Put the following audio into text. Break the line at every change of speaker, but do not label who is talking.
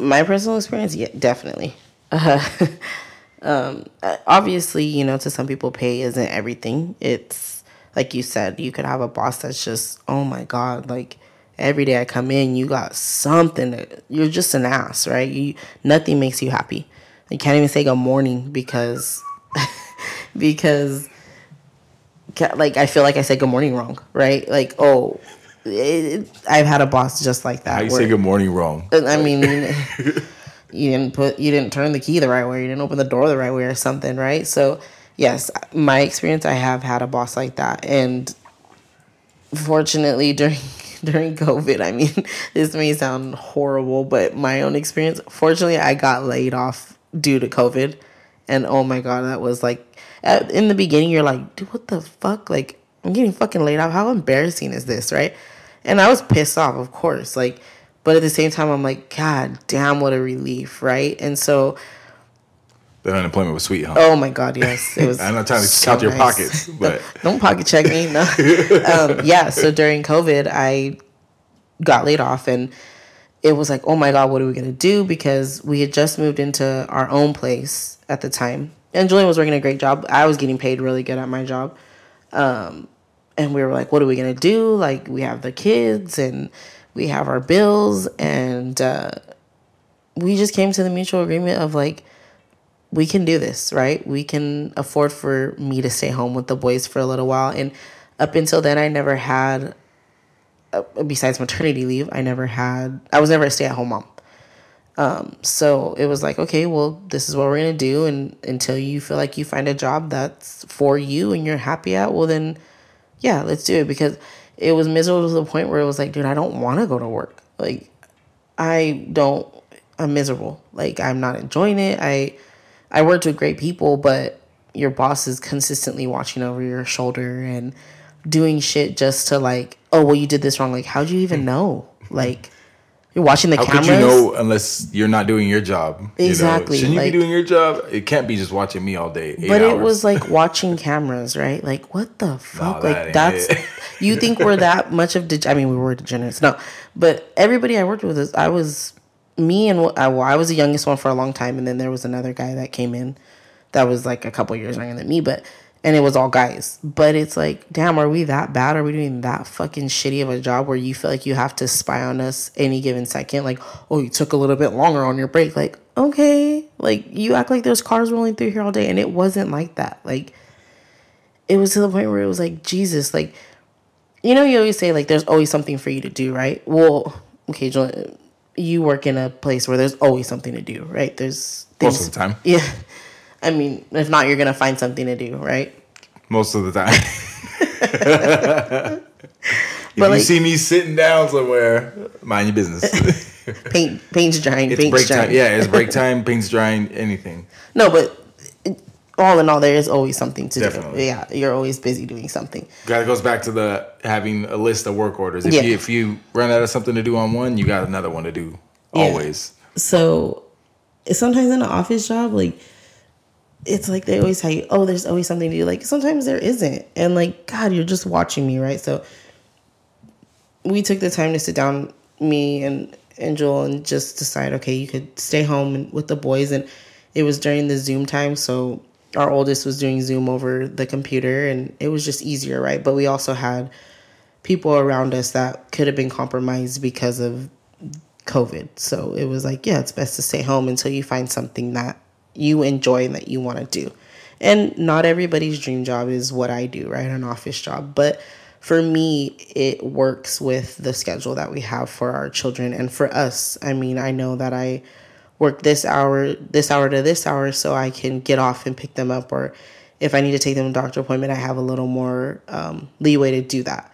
My personal experience, yeah, definitely. Uh, um, obviously, you know, to some people, pay isn't everything. It's like you said, you could have a boss that's just, oh my god, like every day I come in, you got something. You're just an ass, right? You nothing makes you happy. You can't even say good morning because because like I feel like I said good morning wrong, right? Like oh, it, I've had a boss just like that.
How you where, say good morning wrong?
Uh, I mean, you didn't put you didn't turn the key the right way, you didn't open the door the right way or something, right? So yes, my experience, I have had a boss like that, and fortunately during during COVID, I mean, this may sound horrible, but my own experience, fortunately, I got laid off due to COVID, and oh my god, that was like in the beginning, you're like, dude, what the fuck? Like, I'm getting fucking laid off. How embarrassing is this, right? And I was pissed off, of course. Like, but at the same time, I'm like, God damn, what a relief, right? And so.
The unemployment was sweet, huh?
Oh my God, yes. It was.
I'm not trying to so count nice. your pockets, but.
Don't pocket check me, no. um, yeah, so during COVID, I got laid off and it was like, oh my God, what are we going to do? Because we had just moved into our own place at the time and Julian was working a great job. I was getting paid really good at my job. Um, and we were like, what are we going to do? Like, we have the kids and we have our bills. And uh, we just came to the mutual agreement of like, we can do this, right? We can afford for me to stay home with the boys for a little while. And up until then, I never had, uh, besides maternity leave, I never had, I was never a stay at home mom. Um, so it was like, okay, well, this is what we're gonna do, and until you feel like you find a job that's for you and you're happy at, well, then, yeah, let's do it because it was miserable to the point where it was like, dude, I don't want to go to work. Like, I don't. I'm miserable. Like, I'm not enjoying it. I, I worked with great people, but your boss is consistently watching over your shoulder and doing shit just to like, oh, well, you did this wrong. Like, how'd you even know? Like you're watching the How cameras. How could you know
unless you're not doing your job?
Exactly.
You know? Shouldn't like, you be doing your job? It can't be just watching me all day.
But hours. it was like watching cameras, right? Like what the fuck? No, like that that's you think we're that much of? De- I mean, we were degenerates, no. But everybody I worked with is I was me and I, well, I was the youngest one for a long time, and then there was another guy that came in that was like a couple years younger than me, but and it was all guys. But it's like, damn, are we that bad? Are we doing that fucking shitty of a job where you feel like you have to spy on us any given second? Like, oh, you took a little bit longer on your break. Like, okay, like you act like there's cars rolling through here all day, and it wasn't like that. Like, it was to the point where it was like, Jesus, like, you know, you always say like there's always something for you to do, right? Well, okay, you work in a place where there's always something to do, right? There's
things, most of the time,
yeah I mean, if not, you're gonna find something to do, right?
Most of the time. if you like, see me sitting down somewhere, mind your business.
paint, paint's drying.
It's
paint's
break drying. time. Yeah, it's break time. Paint's drying. Anything.
No, but all in all, there is always something to Definitely. do. Yeah, you're always busy doing something.
That goes back to the having a list of work orders. If yeah. you if you run out of something to do on one, you got another one to do. Always.
Yeah. So sometimes in an office job, like it's like they always tell you, oh, there's always something to do. Like sometimes there isn't. And like, God, you're just watching me, right? So we took the time to sit down, me and, and Joel, and just decide, okay, you could stay home with the boys. And it was during the Zoom time. So our oldest was doing Zoom over the computer and it was just easier, right? But we also had people around us that could have been compromised because of COVID. So it was like, yeah, it's best to stay home until you find something that you enjoy and that you want to do. And not everybody's dream job is what I do, right? An office job. But for me, it works with the schedule that we have for our children and for us. I mean, I know that I work this hour, this hour to this hour, so I can get off and pick them up. Or if I need to take them to doctor appointment, I have a little more um, leeway to do that.